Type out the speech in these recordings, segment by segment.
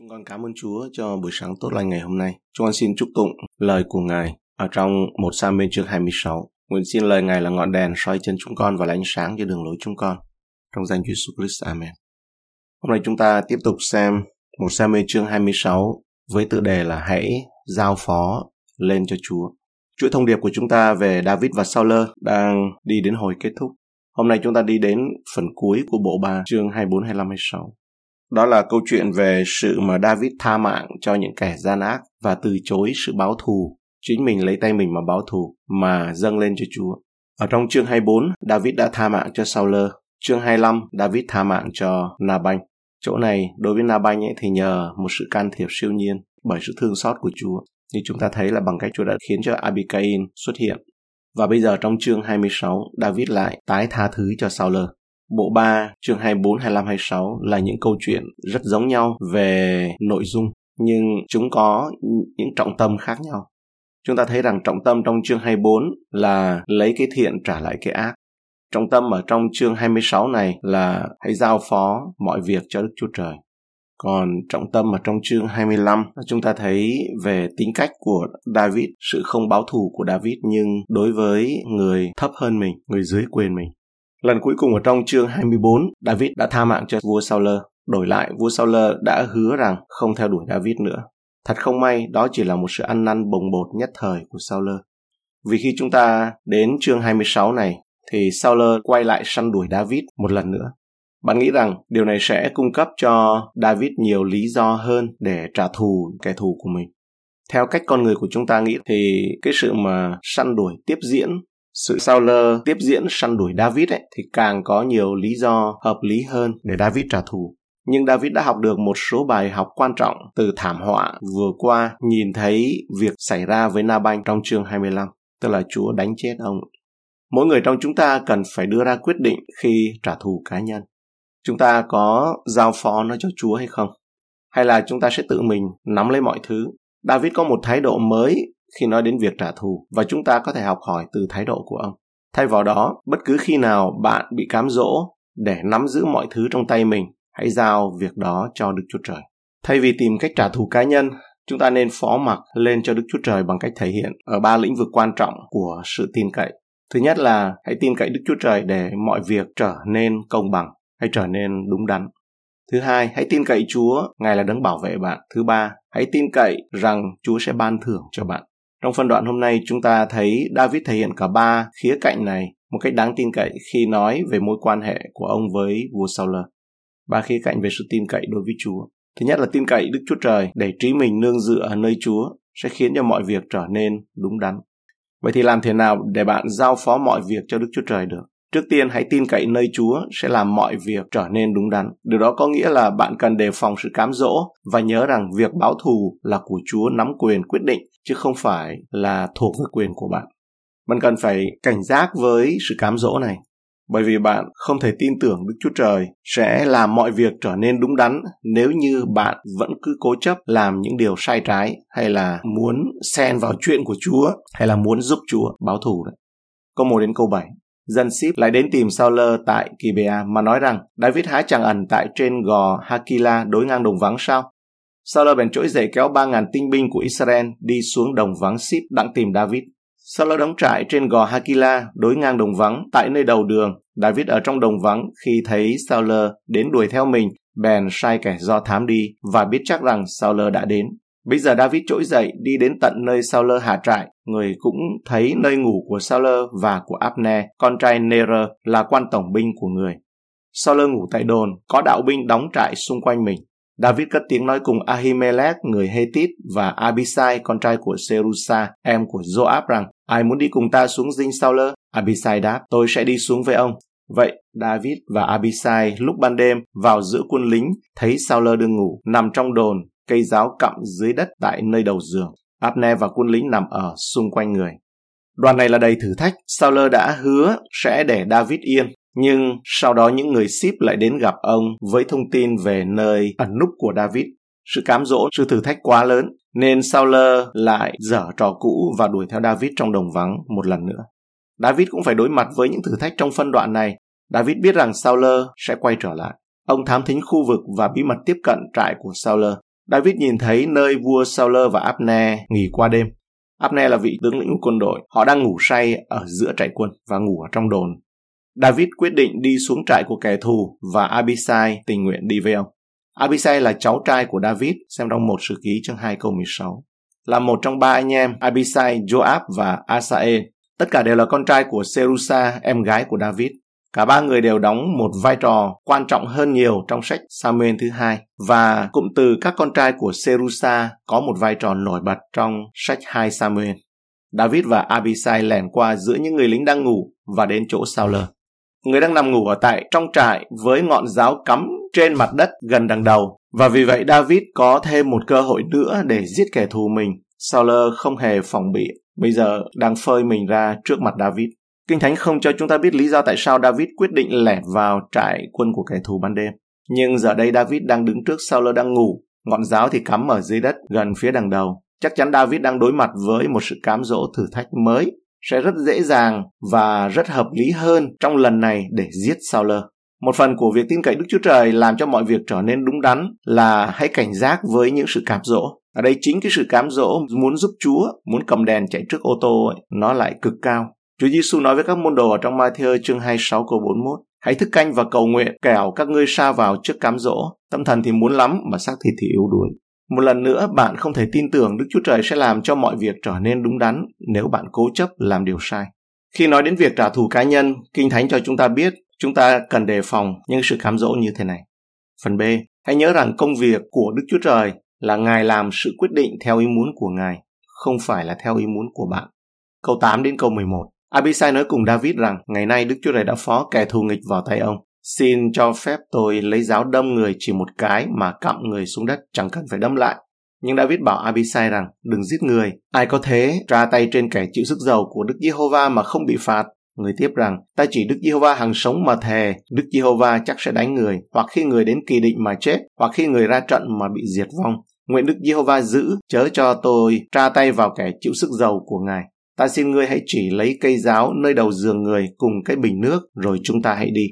Chúng con cảm ơn Chúa cho buổi sáng tốt lành ngày hôm nay. Chúng con xin chúc tụng lời của Ngài ở trong một sa mê chương 26. Nguyện xin lời Ngài là ngọn đèn soi chân chúng con và là ánh sáng cho đường lối chúng con. Trong danh Chúa Jesus Christ. Amen. Hôm nay chúng ta tiếp tục xem một sa mê chương 26 với tựa đề là Hãy giao phó lên cho Chúa. Chuỗi thông điệp của chúng ta về David và Saul đang đi đến hồi kết thúc. Hôm nay chúng ta đi đến phần cuối của bộ 3 chương 24, 25, 26. Đó là câu chuyện về sự mà David tha mạng cho những kẻ gian ác và từ chối sự báo thù. Chính mình lấy tay mình mà báo thù, mà dâng lên cho Chúa. Ở trong chương 24, David đã tha mạng cho Saul. Chương 25, David tha mạng cho Nabanh. Chỗ này, đối với Nabanh ấy, thì nhờ một sự can thiệp siêu nhiên bởi sự thương xót của Chúa. Như chúng ta thấy là bằng cách Chúa đã khiến cho Abigail xuất hiện. Và bây giờ trong chương 26, David lại tái tha thứ cho Saul. Bộ 3, chương 24, 25, 26 là những câu chuyện rất giống nhau về nội dung, nhưng chúng có những trọng tâm khác nhau. Chúng ta thấy rằng trọng tâm trong chương 24 là lấy cái thiện trả lại cái ác. Trọng tâm ở trong chương 26 này là hãy giao phó mọi việc cho Đức Chúa Trời. Còn trọng tâm ở trong chương 25 chúng ta thấy về tính cách của David, sự không báo thù của David nhưng đối với người thấp hơn mình, người dưới quyền mình. Lần cuối cùng ở trong chương 24, David đã tha mạng cho vua Saul. Đổi lại, vua Saul đã hứa rằng không theo đuổi David nữa. Thật không may, đó chỉ là một sự ăn năn bồng bột nhất thời của Saul. Vì khi chúng ta đến chương 26 này, thì Saul quay lại săn đuổi David một lần nữa. Bạn nghĩ rằng điều này sẽ cung cấp cho David nhiều lý do hơn để trả thù kẻ thù của mình. Theo cách con người của chúng ta nghĩ thì cái sự mà săn đuổi tiếp diễn sự sao lơ tiếp diễn săn đuổi David ấy, thì càng có nhiều lý do hợp lý hơn để David trả thù. Nhưng David đã học được một số bài học quan trọng từ thảm họa vừa qua nhìn thấy việc xảy ra với Nabanh trong chương 25, tức là Chúa đánh chết ông. Mỗi người trong chúng ta cần phải đưa ra quyết định khi trả thù cá nhân. Chúng ta có giao phó nó cho Chúa hay không? Hay là chúng ta sẽ tự mình nắm lấy mọi thứ? David có một thái độ mới khi nói đến việc trả thù và chúng ta có thể học hỏi từ thái độ của ông. Thay vào đó, bất cứ khi nào bạn bị cám dỗ để nắm giữ mọi thứ trong tay mình, hãy giao việc đó cho Đức Chúa Trời. Thay vì tìm cách trả thù cá nhân, chúng ta nên phó mặc lên cho Đức Chúa Trời bằng cách thể hiện ở ba lĩnh vực quan trọng của sự tin cậy. Thứ nhất là hãy tin cậy Đức Chúa Trời để mọi việc trở nên công bằng hay trở nên đúng đắn. Thứ hai, hãy tin cậy Chúa, Ngài là đấng bảo vệ bạn. Thứ ba, hãy tin cậy rằng Chúa sẽ ban thưởng cho bạn. Trong phân đoạn hôm nay, chúng ta thấy David thể hiện cả ba khía cạnh này một cách đáng tin cậy khi nói về mối quan hệ của ông với vua Saul. Ba khía cạnh về sự tin cậy đối với Chúa. Thứ nhất là tin cậy Đức Chúa Trời để trí mình nương dựa ở nơi Chúa sẽ khiến cho mọi việc trở nên đúng đắn. Vậy thì làm thế nào để bạn giao phó mọi việc cho Đức Chúa Trời được? Trước tiên hãy tin cậy nơi Chúa sẽ làm mọi việc trở nên đúng đắn. Điều đó có nghĩa là bạn cần đề phòng sự cám dỗ và nhớ rằng việc báo thù là của Chúa nắm quyền quyết định, chứ không phải là thuộc về quyền của bạn. Bạn cần phải cảnh giác với sự cám dỗ này, bởi vì bạn không thể tin tưởng Đức Chúa Trời sẽ làm mọi việc trở nên đúng đắn nếu như bạn vẫn cứ cố chấp làm những điều sai trái hay là muốn xen vào chuyện của Chúa hay là muốn giúp Chúa báo thù đấy. Câu 1 đến câu 7 dân ship lại đến tìm Sauler tại Kibea mà nói rằng David há chẳng ẩn tại trên gò Hakila đối ngang đồng vắng sao? Sauler bèn trỗi dậy kéo 3.000 tinh binh của Israel đi xuống đồng vắng ship đặng tìm David. Sauler đóng trại trên gò Hakila đối ngang đồng vắng tại nơi đầu đường. David ở trong đồng vắng khi thấy Sauler đến đuổi theo mình, bèn sai kẻ do thám đi và biết chắc rằng Sauler đã đến. Bây giờ David trỗi dậy đi đến tận nơi Sauler hạ trại. Người cũng thấy nơi ngủ của Sauler và của Abner, con trai Ner là quan tổng binh của người. Sauler ngủ tại đồn, có đạo binh đóng trại xung quanh mình. David cất tiếng nói cùng Ahimelech người Hethit và Abisai con trai của Serusa, em của Joab rằng ai muốn đi cùng ta xuống dinh Sauler Abisai đáp, tôi sẽ đi xuống với ông. Vậy David và Abisai lúc ban đêm vào giữa quân lính thấy Sauler đang ngủ nằm trong đồn cây giáo cặm dưới đất tại nơi đầu giường. Abner và quân lính nằm ở xung quanh người. Đoàn này là đầy thử thách. Sauler đã hứa sẽ để David yên. Nhưng sau đó những người ship lại đến gặp ông với thông tin về nơi ẩn núp của David. Sự cám dỗ, sự thử thách quá lớn, nên Sauler lại dở trò cũ và đuổi theo David trong đồng vắng một lần nữa. David cũng phải đối mặt với những thử thách trong phân đoạn này. David biết rằng Sauler sẽ quay trở lại. Ông thám thính khu vực và bí mật tiếp cận trại của Sauler. David nhìn thấy nơi vua Saul và Abner nghỉ qua đêm. Abner là vị tướng lĩnh của quân đội. Họ đang ngủ say ở giữa trại quân và ngủ ở trong đồn. David quyết định đi xuống trại của kẻ thù và Abisai tình nguyện đi với ông. Abisai là cháu trai của David, xem trong một sử ký chương 2 câu 16. Là một trong ba anh em Abisai, Joab và Asael. Tất cả đều là con trai của Serusa, em gái của David. Cả ba người đều đóng một vai trò quan trọng hơn nhiều trong sách Samuel thứ hai và cụm từ các con trai của Serusa có một vai trò nổi bật trong sách 2 Samuel. David và Abisai lẻn qua giữa những người lính đang ngủ và đến chỗ Saul. Người đang nằm ngủ ở tại trong trại với ngọn giáo cắm trên mặt đất gần đằng đầu và vì vậy David có thêm một cơ hội nữa để giết kẻ thù mình. Saul không hề phòng bị, bây giờ đang phơi mình ra trước mặt David. Kinh Thánh không cho chúng ta biết lý do tại sao David quyết định lẻn vào trại quân của kẻ thù ban đêm. Nhưng giờ đây David đang đứng trước Saul đang ngủ, ngọn giáo thì cắm ở dưới đất gần phía đằng đầu. Chắc chắn David đang đối mặt với một sự cám dỗ thử thách mới, sẽ rất dễ dàng và rất hợp lý hơn trong lần này để giết Saul. Một phần của việc tin cậy Đức Chúa Trời làm cho mọi việc trở nên đúng đắn là hãy cảnh giác với những sự cám dỗ. Ở đây chính cái sự cám dỗ muốn giúp Chúa, muốn cầm đèn chạy trước ô tô ấy, nó lại cực cao. Chúa Giêsu nói với các môn đồ ở trong Matthew chương 26 câu 41, Hãy thức canh và cầu nguyện, kẻo các ngươi sa vào trước cám dỗ. Tâm thần thì muốn lắm, mà xác thịt thì yếu đuối. Một lần nữa, bạn không thể tin tưởng Đức Chúa Trời sẽ làm cho mọi việc trở nên đúng đắn nếu bạn cố chấp làm điều sai. Khi nói đến việc trả thù cá nhân, Kinh Thánh cho chúng ta biết chúng ta cần đề phòng những sự cám dỗ như thế này. Phần B, hãy nhớ rằng công việc của Đức Chúa Trời là Ngài làm sự quyết định theo ý muốn của Ngài, không phải là theo ý muốn của bạn. Câu 8 đến câu 11. Abisai nói cùng David rằng, ngày nay Đức Chúa Trời đã phó kẻ thù nghịch vào tay ông. Xin cho phép tôi lấy giáo đâm người chỉ một cái mà cặm người xuống đất, chẳng cần phải đâm lại. Nhưng David bảo Abisai rằng, đừng giết người. Ai có thế, ra tay trên kẻ chịu sức giàu của Đức Giê-hô-va mà không bị phạt. Người tiếp rằng, ta chỉ Đức Giê-hô-va hằng sống mà thề, Đức Giê-hô-va chắc sẽ đánh người, hoặc khi người đến kỳ định mà chết, hoặc khi người ra trận mà bị diệt vong. Nguyện Đức Giê-hô-va giữ, chớ cho tôi tra tay vào kẻ chịu sức giàu của Ngài ta xin ngươi hãy chỉ lấy cây giáo nơi đầu giường người cùng cái bình nước rồi chúng ta hãy đi.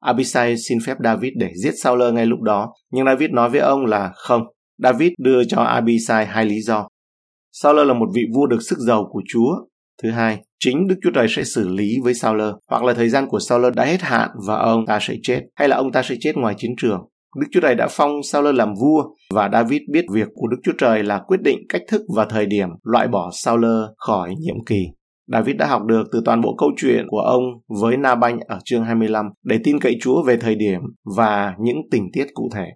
Abisai xin phép David để giết Saul ngay lúc đó, nhưng David nói với ông là không. David đưa cho Abisai hai lý do. Saul là một vị vua được sức giàu của Chúa. Thứ hai, chính Đức Chúa Trời sẽ xử lý với Saul, hoặc là thời gian của Saul đã hết hạn và ông ta sẽ chết, hay là ông ta sẽ chết ngoài chiến trường. Đức Chúa Trời đã phong Saul làm vua và David biết việc của Đức Chúa Trời là quyết định cách thức và thời điểm loại bỏ Saul khỏi nhiệm kỳ. David đã học được từ toàn bộ câu chuyện của ông với Na-banh ở chương 25 để tin cậy Chúa về thời điểm và những tình tiết cụ thể.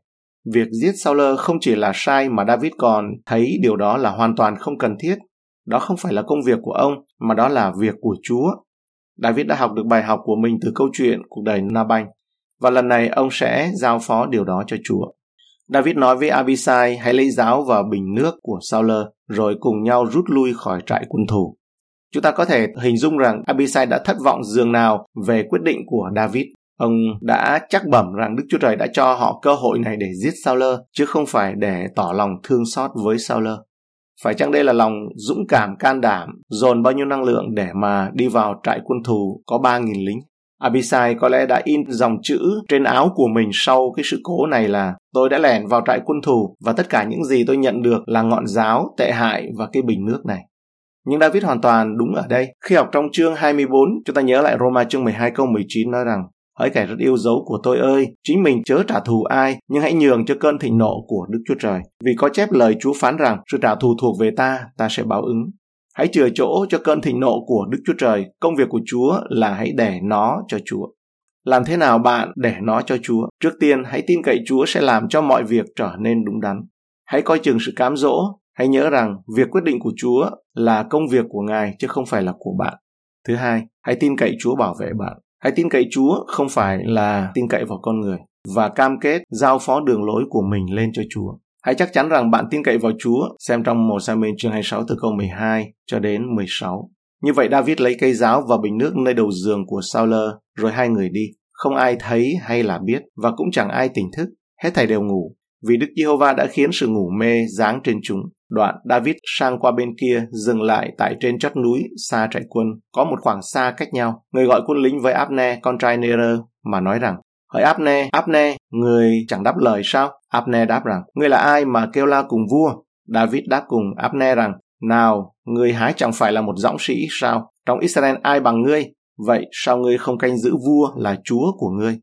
Việc giết Saul không chỉ là sai mà David còn thấy điều đó là hoàn toàn không cần thiết. Đó không phải là công việc của ông, mà đó là việc của Chúa. David đã học được bài học của mình từ câu chuyện cuộc đời Na-banh và lần này ông sẽ giao phó điều đó cho Chúa. David nói với Abisai hãy lấy giáo và bình nước của Saul rồi cùng nhau rút lui khỏi trại quân thù. Chúng ta có thể hình dung rằng Abisai đã thất vọng dường nào về quyết định của David. Ông đã chắc bẩm rằng Đức Chúa Trời đã cho họ cơ hội này để giết Saul chứ không phải để tỏ lòng thương xót với Saul. Phải chăng đây là lòng dũng cảm can đảm, dồn bao nhiêu năng lượng để mà đi vào trại quân thù có 3.000 lính? Abisai có lẽ đã in dòng chữ trên áo của mình sau cái sự cố này là tôi đã lẻn vào trại quân thù và tất cả những gì tôi nhận được là ngọn giáo, tệ hại và cái bình nước này. Nhưng David hoàn toàn đúng ở đây. Khi học trong chương 24, chúng ta nhớ lại Roma chương 12 câu 19 nói rằng Hỡi kẻ rất yêu dấu của tôi ơi, chính mình chớ trả thù ai, nhưng hãy nhường cho cơn thịnh nộ của Đức Chúa Trời. Vì có chép lời Chúa phán rằng, sự trả thù thuộc về ta, ta sẽ báo ứng. Hãy chừa chỗ cho cơn thịnh nộ của Đức Chúa Trời. Công việc của Chúa là hãy để nó cho Chúa. Làm thế nào bạn để nó cho Chúa? Trước tiên, hãy tin cậy Chúa sẽ làm cho mọi việc trở nên đúng đắn. Hãy coi chừng sự cám dỗ. Hãy nhớ rằng việc quyết định của Chúa là công việc của Ngài chứ không phải là của bạn. Thứ hai, hãy tin cậy Chúa bảo vệ bạn. Hãy tin cậy Chúa không phải là tin cậy vào con người và cam kết giao phó đường lối của mình lên cho Chúa. Hãy chắc chắn rằng bạn tin cậy vào Chúa, xem trong 1 Samuel chương 26 từ câu 12 cho đến 16. Như vậy David lấy cây giáo và bình nước nơi đầu giường của Saul, rồi hai người đi. Không ai thấy hay là biết, và cũng chẳng ai tỉnh thức. Hết thảy đều ngủ, vì Đức Giê-hô-va đã khiến sự ngủ mê giáng trên chúng. Đoạn David sang qua bên kia, dừng lại tại trên chót núi xa trại quân, có một khoảng xa cách nhau. Người gọi quân lính với Abner, con trai Nero, mà nói rằng, Hỏi Abne, Abne, người chẳng đáp lời sao? Abne đáp rằng, ngươi là ai mà kêu la cùng vua? David đáp cùng Abne rằng, nào, người hái chẳng phải là một dõng sĩ sao? Trong Israel ai bằng ngươi? Vậy sao ngươi không canh giữ vua là chúa của ngươi?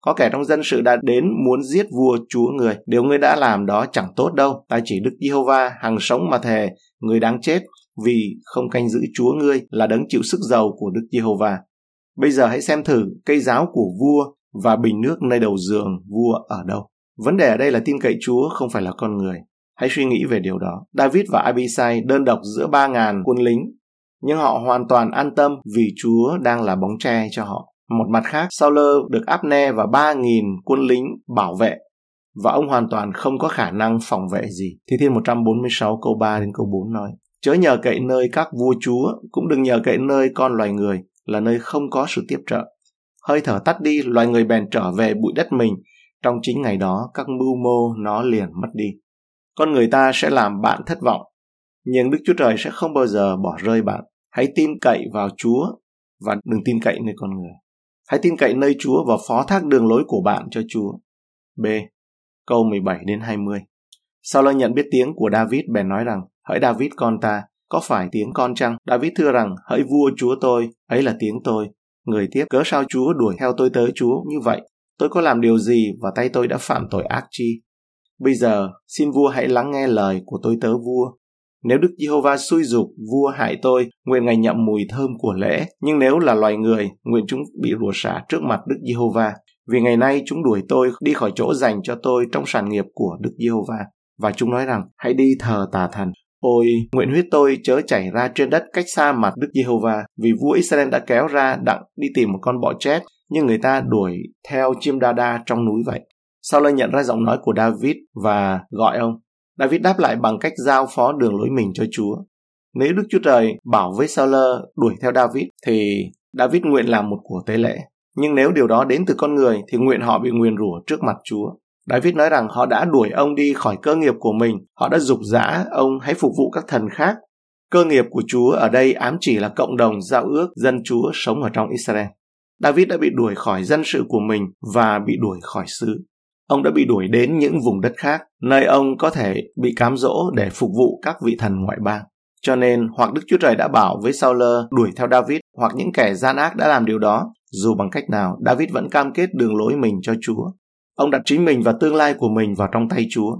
Có kẻ trong dân sự đã đến muốn giết vua chúa người. Điều ngươi đã làm đó chẳng tốt đâu. Ta chỉ Đức Giê-hô-va hằng sống mà thề, người đáng chết vì không canh giữ chúa ngươi là đấng chịu sức giàu của Đức Giê-hô-va. Bây giờ hãy xem thử cây giáo của vua và bình nước nơi đầu giường vua ở đâu. Vấn đề ở đây là tin cậy Chúa không phải là con người. Hãy suy nghĩ về điều đó. David và Abisai đơn độc giữa 3.000 quân lính, nhưng họ hoàn toàn an tâm vì Chúa đang là bóng tre cho họ. Một mặt khác, Saul được Abner và 3.000 quân lính bảo vệ và ông hoàn toàn không có khả năng phòng vệ gì. Thi Thiên 146 câu 3 đến câu 4 nói, Chớ nhờ cậy nơi các vua chúa, cũng đừng nhờ cậy nơi con loài người, là nơi không có sự tiếp trợ. Hơi thở tắt đi, loài người bèn trở về bụi đất mình. Trong chính ngày đó, các mưu mô nó liền mất đi. Con người ta sẽ làm bạn thất vọng, nhưng Đức Chúa Trời sẽ không bao giờ bỏ rơi bạn. Hãy tin cậy vào Chúa và đừng tin cậy nơi con người. Hãy tin cậy nơi Chúa và phó thác đường lối của bạn cho Chúa. B. Câu 17 đến 20. Sau lời nhận biết tiếng của David bèn nói rằng, hỡi David con ta, có phải tiếng con chăng? David thưa rằng, hỡi vua chúa tôi, ấy là tiếng tôi. Người tiếp, cớ sao chúa đuổi theo tôi tới chúa như vậy? Tôi có làm điều gì và tay tôi đã phạm tội ác chi? Bây giờ, xin vua hãy lắng nghe lời của tôi tớ vua. Nếu Đức Giê-hô-va xui dục vua hại tôi, nguyện ngài nhậm mùi thơm của lễ. Nhưng nếu là loài người, nguyện chúng bị rủa xả trước mặt Đức Giê-hô-va. Vì ngày nay chúng đuổi tôi đi khỏi chỗ dành cho tôi trong sản nghiệp của Đức Giê-hô-va. Và chúng nói rằng, hãy đi thờ tà thần. Ôi, nguyện huyết tôi chớ chảy ra trên đất cách xa mặt Đức Giê-hô-va, vì vua Israel đã kéo ra đặng đi tìm một con bọ chết, nhưng người ta đuổi theo chim đa đa trong núi vậy. Sau lơ nhận ra giọng nói của David và gọi ông. David đáp lại bằng cách giao phó đường lối mình cho Chúa. Nếu Đức Chúa Trời bảo với Saul đuổi theo David thì David nguyện làm một của tế lễ. Nhưng nếu điều đó đến từ con người thì nguyện họ bị nguyền rủa trước mặt Chúa. David nói rằng họ đã đuổi ông đi khỏi cơ nghiệp của mình, họ đã dục dã ông hãy phục vụ các thần khác. Cơ nghiệp của Chúa ở đây ám chỉ là cộng đồng giao ước dân Chúa sống ở trong Israel. David đã bị đuổi khỏi dân sự của mình và bị đuổi khỏi xứ. Ông đã bị đuổi đến những vùng đất khác, nơi ông có thể bị cám dỗ để phục vụ các vị thần ngoại bang. Cho nên, hoặc Đức Chúa Trời đã bảo với Saul đuổi theo David, hoặc những kẻ gian ác đã làm điều đó, dù bằng cách nào, David vẫn cam kết đường lối mình cho Chúa. Ông đặt chính mình và tương lai của mình vào trong tay Chúa.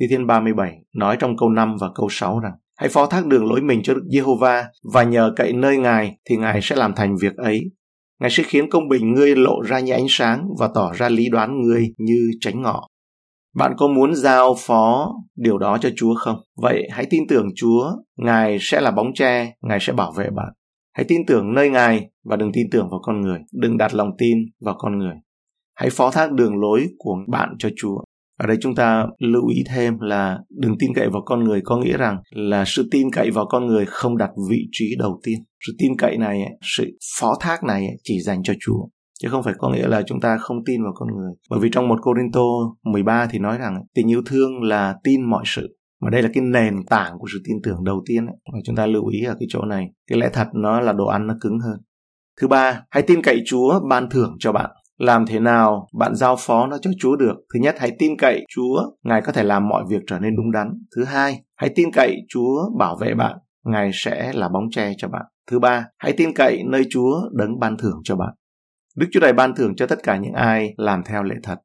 Thi Thiên 37 nói trong câu 5 và câu 6 rằng Hãy phó thác đường lối mình cho Đức Giê-hô-va và nhờ cậy nơi Ngài thì Ngài sẽ làm thành việc ấy. Ngài sẽ khiến công bình ngươi lộ ra như ánh sáng và tỏ ra lý đoán ngươi như tránh ngọ. Bạn có muốn giao phó điều đó cho Chúa không? Vậy hãy tin tưởng Chúa, Ngài sẽ là bóng tre, Ngài sẽ bảo vệ bạn. Hãy tin tưởng nơi Ngài và đừng tin tưởng vào con người. Đừng đặt lòng tin vào con người. Hãy phó thác đường lối của bạn cho Chúa. Ở đây chúng ta lưu ý thêm là đừng tin cậy vào con người có nghĩa rằng là sự tin cậy vào con người không đặt vị trí đầu tiên. Sự tin cậy này, sự phó thác này chỉ dành cho Chúa. Chứ không phải có nghĩa là chúng ta không tin vào con người. Bởi vì trong một Corinto 13 thì nói rằng tình yêu thương là tin mọi sự. Mà đây là cái nền tảng của sự tin tưởng đầu tiên. Ấy. Và chúng ta lưu ý ở cái chỗ này. Cái lẽ thật nó là đồ ăn nó cứng hơn. Thứ ba, hãy tin cậy Chúa ban thưởng cho bạn. Làm thế nào bạn giao phó nó cho Chúa được? Thứ nhất, hãy tin cậy Chúa, Ngài có thể làm mọi việc trở nên đúng đắn. Thứ hai, hãy tin cậy Chúa bảo vệ bạn, Ngài sẽ là bóng che cho bạn. Thứ ba, hãy tin cậy nơi Chúa đấng ban thưởng cho bạn. Đức Chúa Trời ban thưởng cho tất cả những ai làm theo lệ thật.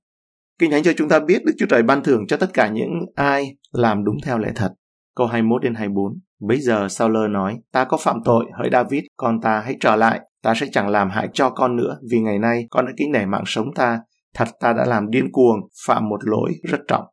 Kinh Thánh cho chúng ta biết Đức Chúa Trời ban thưởng cho tất cả những ai làm đúng theo lệ thật. Câu 21 đến 24. Bây giờ Saul nói, ta có phạm tội, hỡi David, con ta hãy trở lại, ta sẽ chẳng làm hại cho con nữa, vì ngày nay con đã kính nể mạng sống ta, thật ta đã làm điên cuồng, phạm một lỗi rất trọng.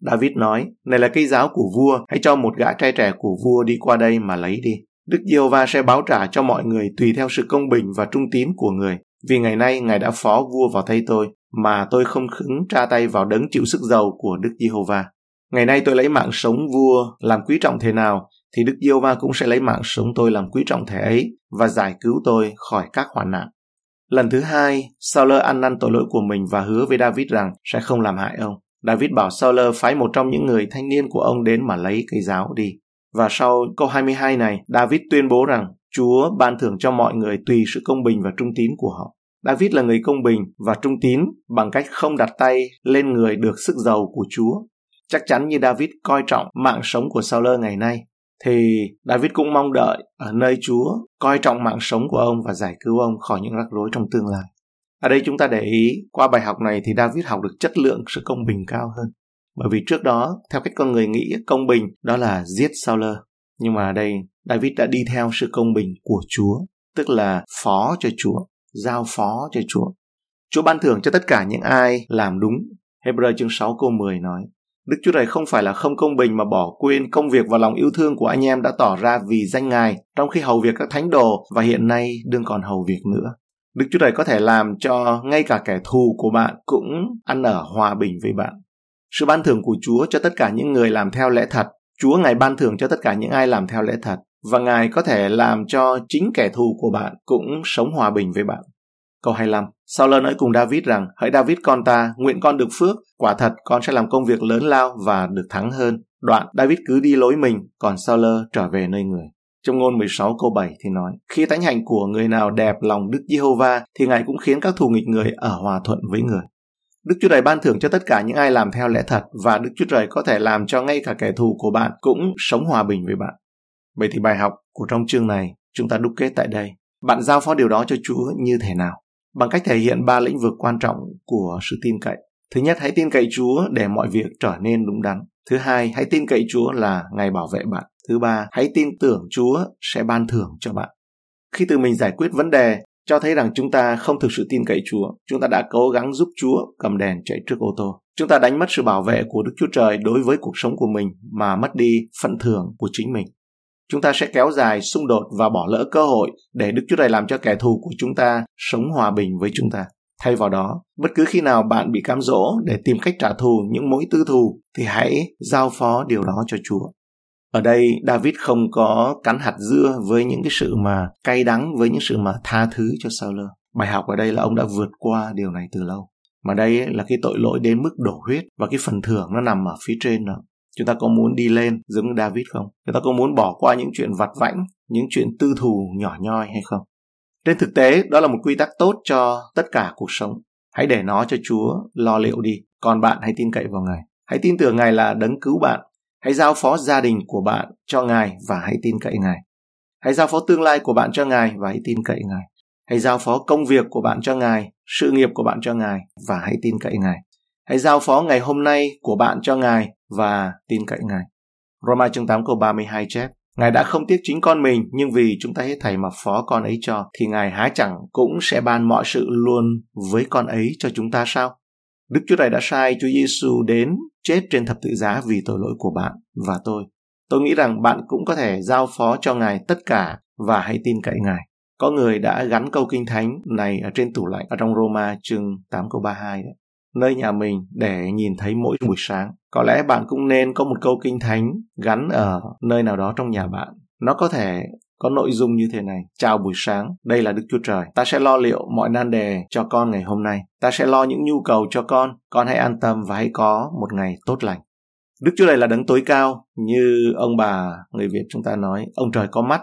David nói, này là cây giáo của vua, hãy cho một gã trai trẻ của vua đi qua đây mà lấy đi. Đức Giê-hô-va sẽ báo trả cho mọi người tùy theo sự công bình và trung tín của người. Vì ngày nay Ngài đã phó vua vào tay tôi, mà tôi không khứng tra tay vào đấng chịu sức giàu của Đức Giê-hô-va. Ngày nay tôi lấy mạng sống vua làm quý trọng thế nào, thì Đức Diêu Va cũng sẽ lấy mạng sống tôi làm quý trọng thể ấy và giải cứu tôi khỏi các hoạn nạn. Lần thứ hai, Saul ăn năn tội lỗi của mình và hứa với David rằng sẽ không làm hại ông. David bảo Saul phái một trong những người thanh niên của ông đến mà lấy cây giáo đi. Và sau câu 22 này, David tuyên bố rằng Chúa ban thưởng cho mọi người tùy sự công bình và trung tín của họ. David là người công bình và trung tín bằng cách không đặt tay lên người được sức giàu của Chúa. Chắc chắn như David coi trọng mạng sống của Saul ngày nay, thì David cũng mong đợi ở nơi Chúa coi trọng mạng sống của ông và giải cứu ông khỏi những rắc rối trong tương lai. Ở đây chúng ta để ý, qua bài học này thì David học được chất lượng sự công bình cao hơn. Bởi vì trước đó, theo cách con người nghĩ, công bình đó là giết Saul. Nhưng mà ở đây, David đã đi theo sự công bình của Chúa, tức là phó cho Chúa, giao phó cho Chúa. Chúa ban thưởng cho tất cả những ai làm đúng. Hebrew chương 6 câu 10 nói, Đức Chúa Trời không phải là không công bình mà bỏ quên công việc và lòng yêu thương của anh em đã tỏ ra vì danh Ngài, trong khi hầu việc các thánh đồ và hiện nay đương còn hầu việc nữa. Đức Chúa Trời có thể làm cho ngay cả kẻ thù của bạn cũng ăn ở hòa bình với bạn. Sự ban thưởng của Chúa cho tất cả những người làm theo lẽ thật. Chúa, Ngài ban thưởng cho tất cả những ai làm theo lẽ thật. Và Ngài có thể làm cho chính kẻ thù của bạn cũng sống hòa bình với bạn. Câu 25. Sau lời nói cùng David rằng, hỡi David con ta, nguyện con được phước, quả thật con sẽ làm công việc lớn lao và được thắng hơn. Đoạn, David cứ đi lối mình, còn Saul trở về nơi người. Trong ngôn 16 câu 7 thì nói, khi thánh hành của người nào đẹp lòng Đức Giê-hô-va thì Ngài cũng khiến các thù nghịch người ở hòa thuận với người. Đức Chúa Trời ban thưởng cho tất cả những ai làm theo lẽ thật và Đức Chúa Trời có thể làm cho ngay cả kẻ thù của bạn cũng sống hòa bình với bạn. Vậy thì bài học của trong chương này chúng ta đúc kết tại đây. Bạn giao phó điều đó cho Chúa như thế nào? Bằng cách thể hiện ba lĩnh vực quan trọng của sự tin cậy. Thứ nhất, hãy tin cậy Chúa để mọi việc trở nên đúng đắn. Thứ hai, hãy tin cậy Chúa là Ngài bảo vệ bạn. Thứ ba, hãy tin tưởng Chúa sẽ ban thưởng cho bạn. Khi tự mình giải quyết vấn đề, cho thấy rằng chúng ta không thực sự tin cậy Chúa. Chúng ta đã cố gắng giúp Chúa cầm đèn chạy trước ô tô. Chúng ta đánh mất sự bảo vệ của Đức Chúa Trời đối với cuộc sống của mình mà mất đi phận thưởng của chính mình. Chúng ta sẽ kéo dài xung đột và bỏ lỡ cơ hội để Đức Chúa Trời làm cho kẻ thù của chúng ta sống hòa bình với chúng ta. Thay vào đó, bất cứ khi nào bạn bị cám dỗ để tìm cách trả thù những mối tư thù thì hãy giao phó điều đó cho Chúa. Ở đây David không có cắn hạt dưa với những cái sự mà cay đắng với những sự mà tha thứ cho Saul. Bài học ở đây là ông đã vượt qua điều này từ lâu. Mà đây là cái tội lỗi đến mức đổ huyết và cái phần thưởng nó nằm ở phía trên đó. Chúng ta có muốn đi lên giống David không? Chúng ta có muốn bỏ qua những chuyện vặt vãnh, những chuyện tư thù nhỏ nhoi hay không? Trên thực tế, đó là một quy tắc tốt cho tất cả cuộc sống. Hãy để nó cho Chúa lo liệu đi, còn bạn hãy tin cậy vào Ngài. Hãy tin tưởng Ngài là đấng cứu bạn. Hãy giao phó gia đình của bạn cho Ngài và hãy tin cậy Ngài. Hãy giao phó tương lai của bạn cho Ngài và hãy tin cậy Ngài. Hãy giao phó công việc của bạn cho Ngài, sự nghiệp của bạn cho Ngài và hãy tin cậy Ngài. Hãy giao phó ngày hôm nay của bạn cho Ngài và tin cậy Ngài. Roma chương 8 câu 32 chép Ngài đã không tiếc chính con mình, nhưng vì chúng ta hết thầy mà phó con ấy cho, thì Ngài há chẳng cũng sẽ ban mọi sự luôn với con ấy cho chúng ta sao? Đức Chúa Trời đã sai Chúa Giêsu đến chết trên thập tự giá vì tội lỗi của bạn và tôi. Tôi nghĩ rằng bạn cũng có thể giao phó cho Ngài tất cả và hãy tin cậy Ngài. Có người đã gắn câu kinh thánh này ở trên tủ lạnh ở trong Roma chương 8 câu 32 đấy nơi nhà mình để nhìn thấy mỗi buổi sáng. Có lẽ bạn cũng nên có một câu kinh thánh gắn ở nơi nào đó trong nhà bạn. Nó có thể có nội dung như thế này. Chào buổi sáng, đây là Đức Chúa Trời. Ta sẽ lo liệu mọi nan đề cho con ngày hôm nay. Ta sẽ lo những nhu cầu cho con. Con hãy an tâm và hãy có một ngày tốt lành. Đức Chúa Trời là đấng tối cao, như ông bà người Việt chúng ta nói, ông trời có mắt.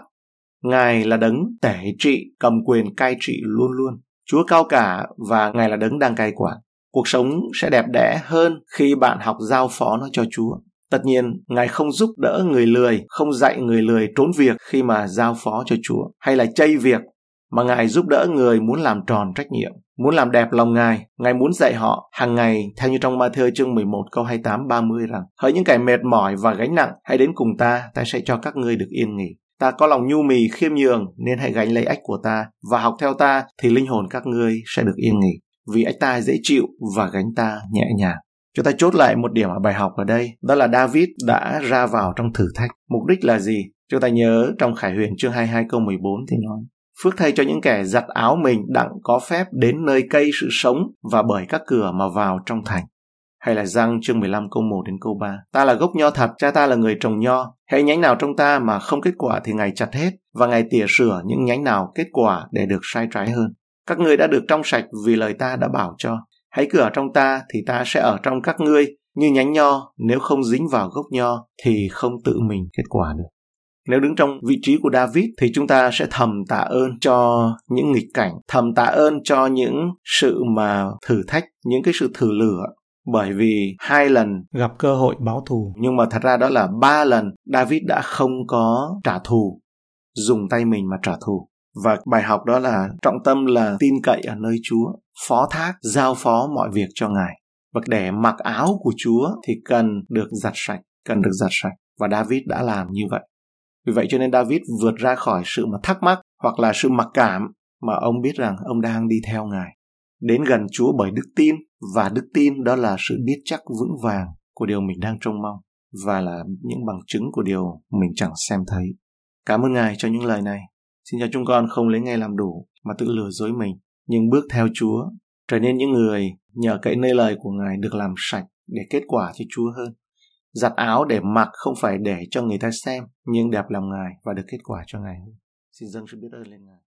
Ngài là đấng tể trị, cầm quyền cai trị luôn luôn. Chúa cao cả và Ngài là đấng đang cai quản. Cuộc sống sẽ đẹp đẽ hơn khi bạn học giao phó nó cho Chúa. Tất nhiên, Ngài không giúp đỡ người lười, không dạy người lười trốn việc khi mà giao phó cho Chúa, hay là chây việc, mà Ngài giúp đỡ người muốn làm tròn trách nhiệm, muốn làm đẹp lòng Ngài. Ngài muốn dạy họ hàng ngày, theo như trong Matthew chương 11 câu 28 30 rằng, hỡi những kẻ mệt mỏi và gánh nặng, hãy đến cùng ta, ta sẽ cho các ngươi được yên nghỉ. Ta có lòng nhu mì khiêm nhường nên hãy gánh lấy ách của ta và học theo ta thì linh hồn các ngươi sẽ được yên nghỉ vì anh ta dễ chịu và gánh ta nhẹ nhàng. Chúng ta chốt lại một điểm ở bài học ở đây, đó là David đã ra vào trong thử thách. Mục đích là gì? Chúng ta nhớ trong Khải Huyền chương 22 câu 14 thì nói Phước thay cho những kẻ giặt áo mình đặng có phép đến nơi cây sự sống và bởi các cửa mà vào trong thành. Hay là răng chương 15 câu 1 đến câu 3. Ta là gốc nho thật, cha ta là người trồng nho. Hãy nhánh nào trong ta mà không kết quả thì ngài chặt hết và ngài tỉa sửa những nhánh nào kết quả để được sai trái hơn. Các ngươi đã được trong sạch vì lời ta đã bảo cho. Hãy cứ ở trong ta thì ta sẽ ở trong các ngươi. Như nhánh nho, nếu không dính vào gốc nho thì không tự mình kết quả được. Nếu đứng trong vị trí của David thì chúng ta sẽ thầm tạ ơn cho những nghịch cảnh, thầm tạ ơn cho những sự mà thử thách, những cái sự thử lửa. Bởi vì hai lần gặp cơ hội báo thù. Nhưng mà thật ra đó là ba lần David đã không có trả thù. Dùng tay mình mà trả thù và bài học đó là trọng tâm là tin cậy ở nơi Chúa, phó thác, giao phó mọi việc cho Ngài và để mặc áo của Chúa thì cần được giặt sạch, cần được giặt sạch và David đã làm như vậy vì vậy cho nên David vượt ra khỏi sự mà thắc mắc hoặc là sự mặc cảm mà ông biết rằng ông đang đi theo Ngài đến gần Chúa bởi đức tin, và đức tin đó là sự biết chắc vững vàng của điều mình đang trông mong và là những bằng chứng của điều mình chẳng xem thấy. Cảm ơn Ngài cho những lời này. Xin cho chúng con không lấy ngay làm đủ mà tự lừa dối mình, nhưng bước theo Chúa, trở nên những người nhờ cậy nơi lời của Ngài được làm sạch để kết quả cho Chúa hơn. Giặt áo để mặc không phải để cho người ta xem, nhưng đẹp lòng Ngài và được kết quả cho Ngài hơn. Xin dâng sự biết ơn lên Ngài.